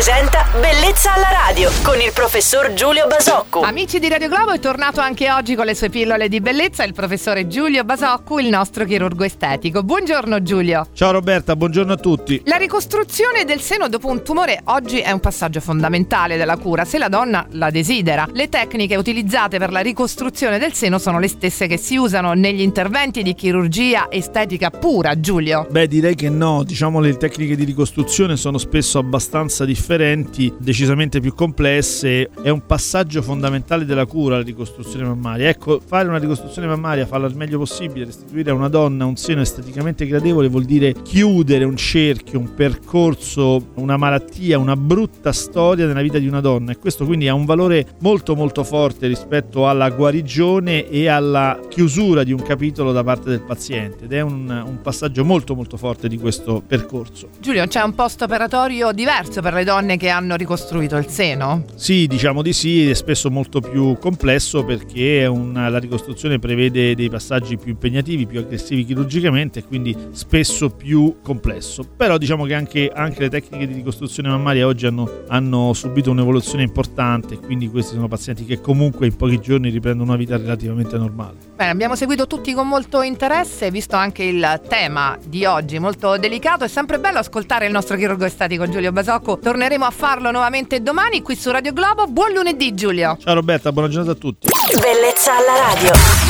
presenta Bellezza alla radio con il professor Giulio Basocco. Amici di Radio Globo, è tornato anche oggi con le sue pillole di bellezza il professore Giulio Basocco, il nostro chirurgo estetico. Buongiorno Giulio. Ciao Roberta, buongiorno a tutti. La ricostruzione del seno dopo un tumore oggi è un passaggio fondamentale della cura, se la donna la desidera. Le tecniche utilizzate per la ricostruzione del seno sono le stesse che si usano negli interventi di chirurgia estetica pura, Giulio. Beh, direi che no, diciamo le tecniche di ricostruzione sono spesso abbastanza differenti, decisamente più complesse, è un passaggio fondamentale della cura la ricostruzione mammaria. Ecco, fare una ricostruzione mammaria, farla il meglio possibile, restituire a una donna un seno esteticamente gradevole vuol dire chiudere un cerchio, un percorso, una malattia, una brutta storia nella vita di una donna e questo quindi ha un valore molto molto forte rispetto alla guarigione e alla chiusura di un capitolo da parte del paziente ed è un, un passaggio molto molto forte di questo percorso. Giulio, c'è un post operatorio diverso per le donne che hanno ricostruito il seno? Sì, diciamo di sì, è spesso molto più complesso perché una, la ricostruzione prevede dei passaggi più impegnativi, più aggressivi chirurgicamente e quindi spesso più complesso. Però diciamo che anche, anche le tecniche di ricostruzione mammaria oggi hanno, hanno subito un'evoluzione importante, quindi questi sono pazienti che comunque in pochi giorni riprendono una vita relativamente normale. Bene, abbiamo seguito tutti con molto interesse, visto anche il tema di oggi, molto delicato. È sempre bello ascoltare il nostro chirurgo estetico Giulio Basocco. Torneremo a farlo nuovamente domani qui su Radio Globo. Buon lunedì Giulio. Ciao Roberta, buona giornata a tutti. Bellezza alla radio.